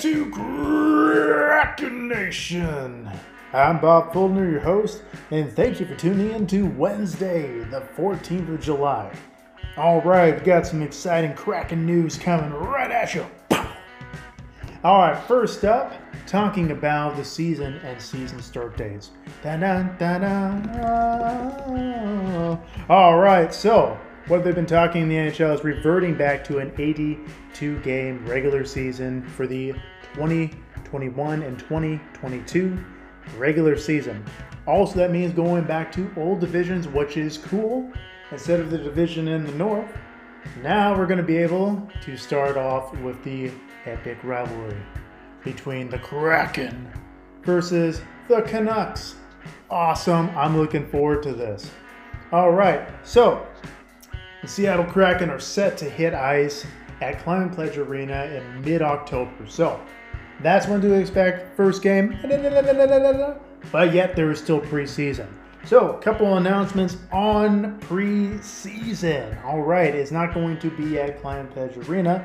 to Kraken Nation. I'm Bob Fuldner, your host, and thank you for tuning in to Wednesday, the 14th of July. All right, we've got some exciting Kraken news coming right at you. All right, first up, talking about the season and season start dates. All right, so what they've been talking in the NHL is reverting back to an 82 game regular season for the 2021 and 2022 regular season. Also, that means going back to old divisions, which is cool. Instead of the division in the north, now we're going to be able to start off with the epic rivalry between the Kraken versus the Canucks. Awesome. I'm looking forward to this. All right. So, the Seattle Kraken are set to hit ice at Climate Pledge Arena in mid October. So, that's when to expect first game. But yet, there is still preseason. So, a couple announcements on preseason. All right, it's not going to be at Climate Pledge Arena.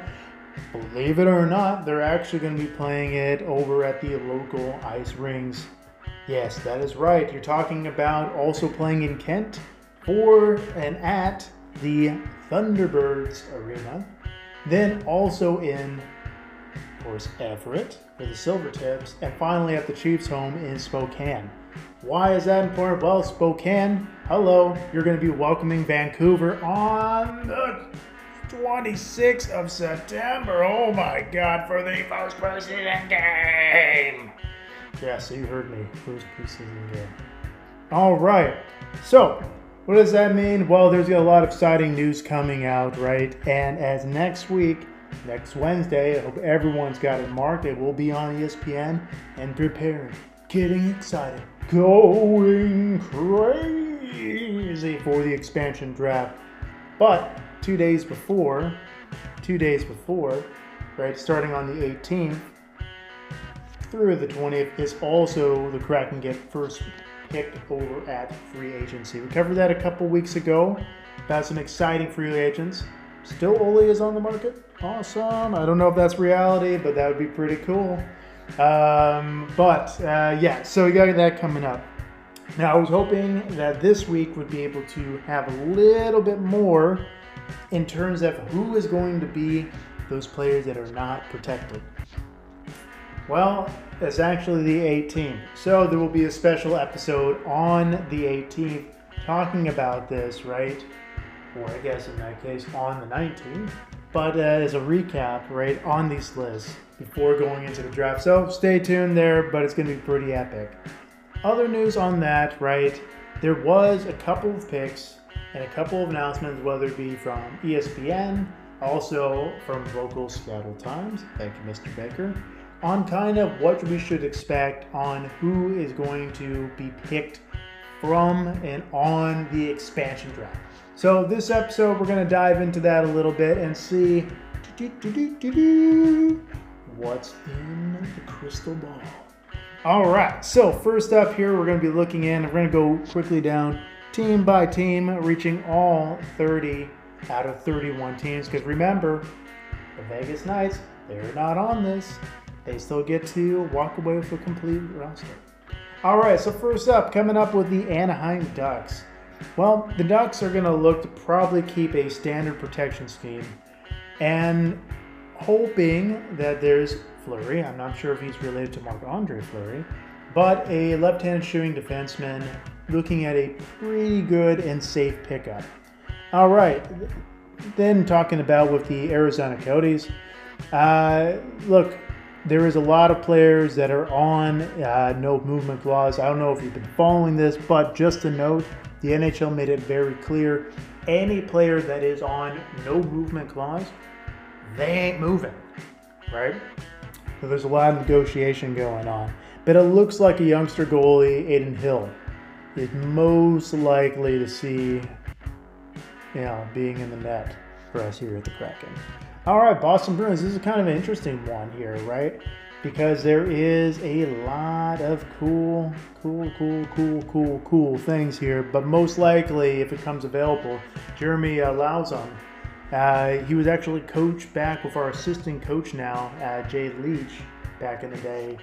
Believe it or not, they're actually going to be playing it over at the local ice rings. Yes, that is right. You're talking about also playing in Kent for and at the Thunderbirds Arena. Then also in, of course, Everett for the Silvertips. And finally at the Chiefs' home in Spokane. Why is that important? Well, Spokane, hello, you're going to be welcoming Vancouver on the 26th of September. Oh my God, for the first preseason game. Yeah, so you heard me. First preseason game. All right. So, what does that mean? Well, there's a lot of exciting news coming out, right? And as next week, next Wednesday, I hope everyone's got it marked. It will be on ESPN and preparing, getting excited, going crazy for the expansion draft. But two days before, two days before, right, starting on the 18th through the 20th, is also the Kraken get first pick over at free agency. We covered that a couple weeks ago about some exciting free agents. Still, Ole is on the market. Awesome. I don't know if that's reality, but that would be pretty cool. Um, but uh, yeah, so we got that coming up. Now, I was hoping that this week would be able to have a little bit more in terms of who is going to be those players that are not protected. Well, it's actually the 18th. So there will be a special episode on the 18th talking about this, right? Or I guess in that case on the 19th. But uh, as a recap, right, on these lists before going into the draft. So stay tuned there, but it's going to be pretty epic. Other news on that, right? There was a couple of picks and a couple of announcements, whether it be from ESPN, also from local Seattle Times. Thank you, Mr. Baker on kind of what we should expect on who is going to be picked from and on the expansion draft. So, this episode, we're going to dive into that a little bit and see what's in the crystal ball. All right, so first up here, we're going to be looking in, we're going to go quickly down team by team, reaching all 30 out of 31 teams. Because remember, the Vegas Knights, they're not on this they still get to walk away with a complete roster. All right, so first up, coming up with the Anaheim Ducks. Well, the Ducks are going to look to probably keep a standard protection scheme and hoping that there's Fleury. I'm not sure if he's related to Marc Andre Fleury, but a left handed shooting defenseman looking at a pretty good and safe pickup. All right, then talking about with the Arizona Coyotes. Uh, look, there is a lot of players that are on uh, no movement clause. I don't know if you've been following this, but just a note, the NHL made it very clear any player that is on no movement clause, they ain't moving, right? So there's a lot of negotiation going on. But it looks like a youngster goalie, Adin Hill, is most likely to see, you know, being in the net for us here at the Kraken. All right, Boston Bruins. This is kind of an interesting one here, right? Because there is a lot of cool, cool, cool, cool, cool, cool things here. But most likely, if it comes available, Jeremy uh, Lauzon. Uh, he was actually coached back with our assistant coach now, uh, Jay Leach, back in the day.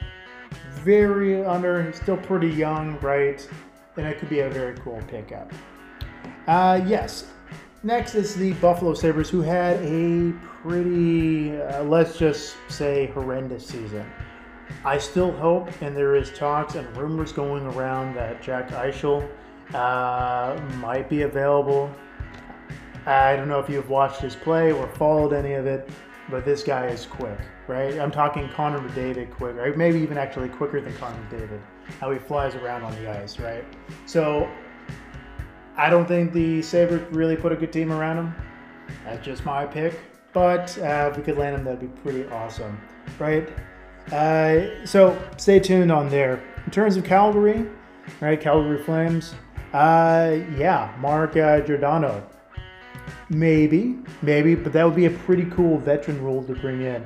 Very under, still pretty young, right? And it could be a very cool pickup. Uh, yes. Next is the Buffalo Sabres, who had a pretty, uh, let's just say, horrendous season. I still hope, and there is talks and rumors going around that Jack Eichel uh, might be available. I don't know if you've watched his play or followed any of it, but this guy is quick, right? I'm talking Connor McDavid quick, right? Maybe even actually quicker than Connor McDavid, how he flies around on the ice, right? So I don't think the Sabres really put a good team around him. That's just my pick. But uh, if we could land him, that'd be pretty awesome, right? Uh, so stay tuned on there. In terms of Calgary, right? Calgary Flames. Uh, yeah, Mark uh, Giordano. Maybe, maybe, but that would be a pretty cool veteran role to bring in.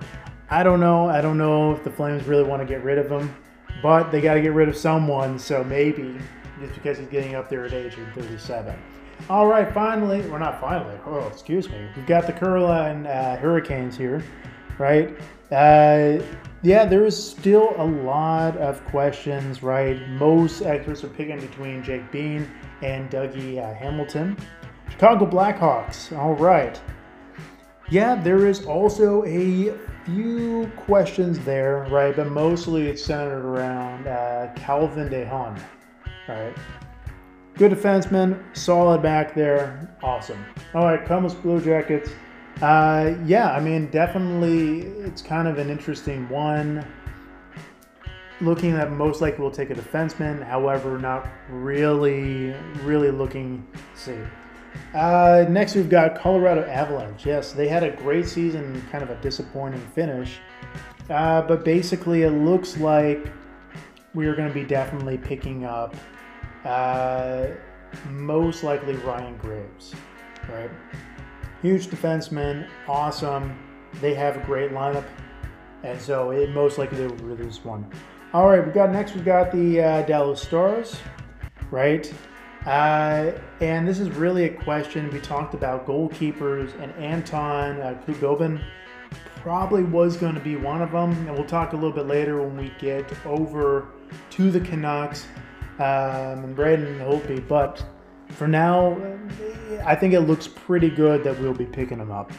I don't know. I don't know if the Flames really want to get rid of him, but they got to get rid of someone. So maybe just because he's getting up there at age of 37. All right, finally, we're not finally. Oh, excuse me. We've got the Carolina uh, Hurricanes here, right? Uh, yeah, there is still a lot of questions, right? Most experts are picking between Jake Bean and Dougie uh, Hamilton. Chicago Blackhawks, all right. Yeah, there is also a few questions there, right? But mostly it's centered around uh, Calvin DeHaan, right? Good defenseman, solid back there, awesome. All right, Columbus Blue Jackets. Uh, yeah, I mean, definitely, it's kind of an interesting one. Looking at most likely we'll take a defenseman, however, not really, really looking. see. Uh, next, we've got Colorado Avalanche. Yes, they had a great season, kind of a disappointing finish. Uh, but basically, it looks like we are going to be definitely picking up uh, most likely Ryan Graves, right? Huge defenseman, awesome. They have a great lineup, and so it most likely will release one. All right, we got next. We got the uh, Dallas Stars, right? Uh, and this is really a question. We talked about goalkeepers, and Anton uh, probably was going to be one of them. And we'll talk a little bit later when we get over to the Canucks um, and Braden Holtby. But for now, I think it looks pretty good that we'll be picking them up.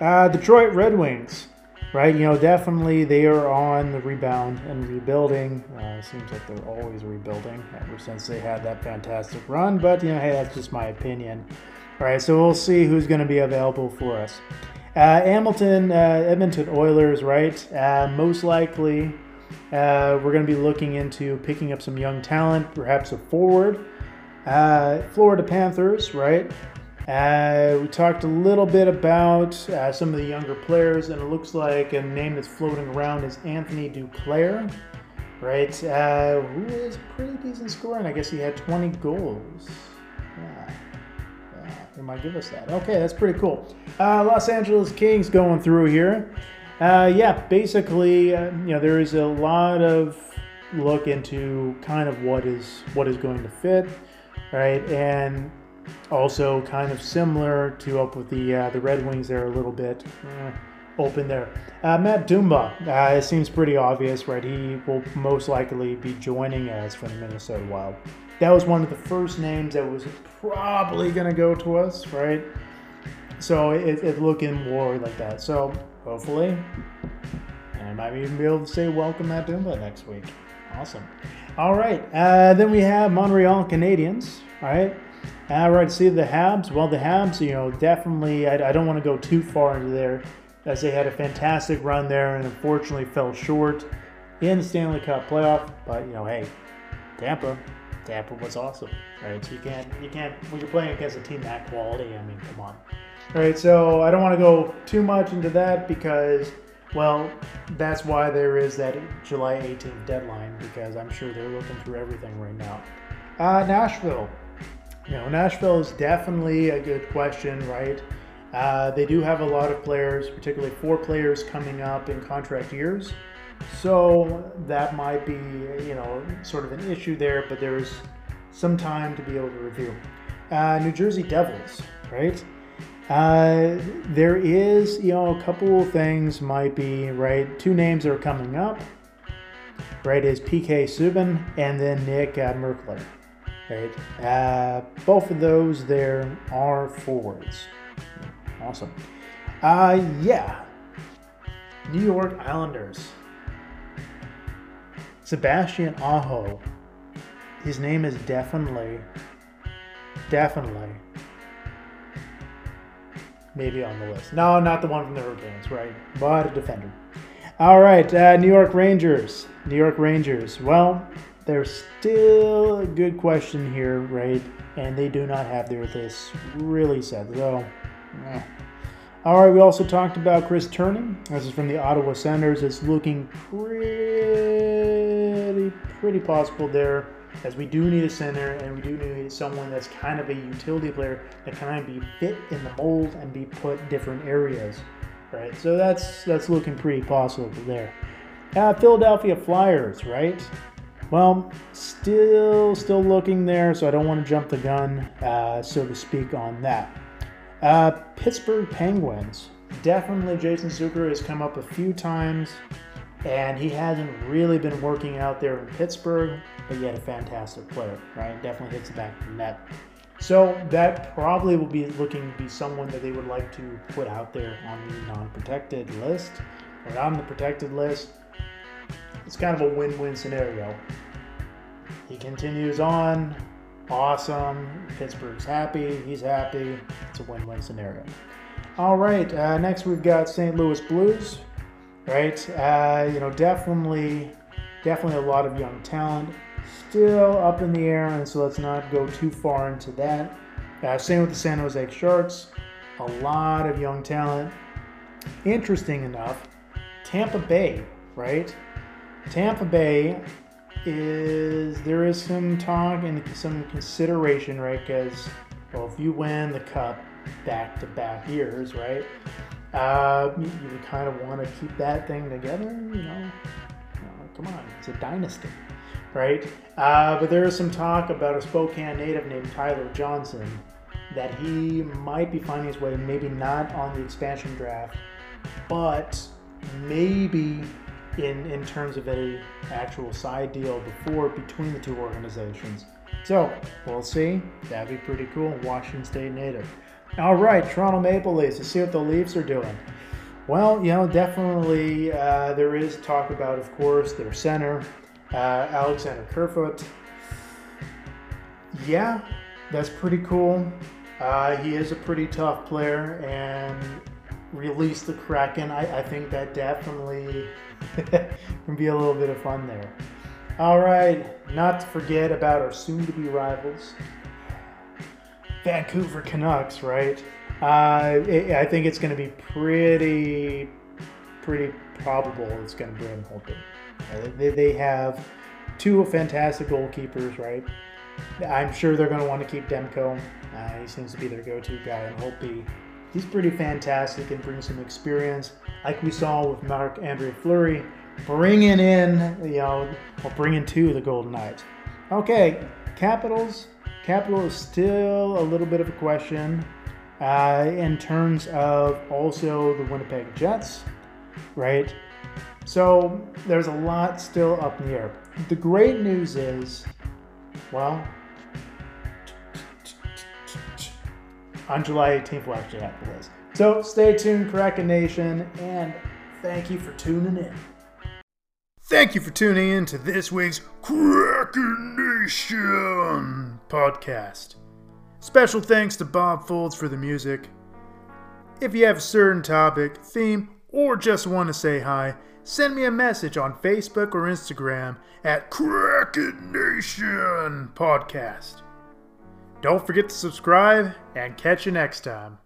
Uh, Detroit Red Wings, right? You know, definitely they are on the rebound and rebuilding. Uh, seems like they're always rebuilding ever since they had that fantastic run. But, you know, hey, that's just my opinion. All right, so we'll see who's going to be available for us. Uh, Hamilton, uh, Edmonton Oilers, right? Uh, most likely, uh, we're going to be looking into picking up some young talent, perhaps a forward. Uh, Florida Panthers, right? Uh, we talked a little bit about some of the younger players, and it looks like a name that's floating around is Anthony Duclair, right? Who is pretty decent scoring. I guess he had 20 goals. Yeah. Might give us that. Okay, that's pretty cool. Uh, Los Angeles Kings going through here. Uh, yeah, basically, uh, you know, there is a lot of look into kind of what is what is going to fit right? And also kind of similar to up with the uh, the Red Wings there a little bit eh, open there. Uh, Matt Dumba, uh, it seems pretty obvious, right? He will most likely be joining us for the Minnesota Wild. That was one of the first names that was probably going to go to us, right? So it's it looking more like that. So hopefully, and I might even be able to say welcome at Dumba next week. Awesome. All right. Uh, then we have Montreal Canadiens. All right. All right. See the Habs. Well, the Habs, you know, definitely. I, I don't want to go too far into there, as they had a fantastic run there and unfortunately fell short in the Stanley Cup playoff. But you know, hey, Tampa. Tampa was awesome, right? So you can't, you can't, when you're playing against a team that quality, I mean, come on. All right, so I don't want to go too much into that because well, that's why there is that July 18th deadline because I'm sure they're looking through everything right now. Uh, Nashville. You know, Nashville is definitely a good question, right? Uh, they do have a lot of players, particularly four players coming up in contract years. So that might be, you know, sort of an issue there, but there's some time to be able to review. Uh, New Jersey Devils, right? Uh, there is, you know, a couple things might be right. Two names are coming up, right, is PK Subban and then Nick uh. Right, uh, both of those there are forwards. Awesome. Uh, yeah. New York Islanders. Sebastian Aho. His name is definitely, definitely, maybe on the list. No, not the one from the Hurricanes, right? But a defender. All right, uh, New York Rangers. New York Rangers. Well, there's still a good question here, right? And they do not have their list really set. So, eh. all right. We also talked about Chris Tierney. This is from the Ottawa Senators. It's looking pretty, pretty possible there, as we do need a center and we do need someone that's kind of a utility player that kind of be fit in the mold and be put different areas right? So that's that's looking pretty possible there. Uh, Philadelphia Flyers, right? Well, still still looking there, so I don't want to jump the gun, uh, so to speak, on that. Uh, Pittsburgh Penguins. Definitely, Jason Zucker has come up a few times, and he hasn't really been working out there in Pittsburgh, but yet a fantastic player, right? Definitely hits the back of the net. So that probably will be looking to be someone that they would like to put out there on the non-protected list or on the protected list. It's kind of a win-win scenario. He continues on. Awesome. Pittsburgh's happy. He's happy. It's a win-win scenario. All right. Uh, next, we've got St. Louis Blues. Right. Uh, you know, definitely, definitely a lot of young talent still up in the air, and so let's not go too far into that. Uh, same with the San Jose Sharks. A lot of young talent. Interesting enough, Tampa Bay, right? Tampa Bay is there is some talk and some consideration, right? Because well, if you win the cup back to back years, right? Uh, you, you kind of want to keep that thing together, you know? come on, it's a dynasty right? Uh, but there is some talk about a Spokane native named Tyler Johnson that he might be finding his way, maybe not on the expansion draft, but maybe in in terms of a actual side deal before between the two organizations. So we'll see. That'd be pretty cool. Washington State native. All right, Toronto Maple Leafs. Let's see what the Leafs are doing. Well, you know, definitely uh, there is talk about, of course, their center, uh, Alexander Kerfoot. Yeah, that's pretty cool. Uh, he is a pretty tough player and release the Kraken. I, I think that definitely can be a little bit of fun there. All right, not to forget about our soon to be rivals, Vancouver Canucks, right? Uh, it, I think it's going to be pretty, pretty probable it's going to be in Holtby. They, they have two fantastic goalkeepers, right? I'm sure they're going to want to keep Demko. Uh, he seems to be their go-to guy, and Holtby, he's pretty fantastic and brings some experience, like we saw with Mark Andre Fleury, bringing in, you know, well, bringing to the Golden Knights. Okay, Capitals. Capital is still a little bit of a question uh, in terms of also the Winnipeg Jets, right? So there's a lot still up in the air. The great news is, well, on July 18th we'll actually have the list. So stay tuned, Kraken Nation, and thank you for tuning in. Thank you for tuning in to this week's Kraken Nation podcast. Special thanks to Bob Folds for the music. If you have a certain topic, theme, or just want to say hi, send me a message on Facebook or Instagram at Kraken Nation Podcast. Don't forget to subscribe and catch you next time.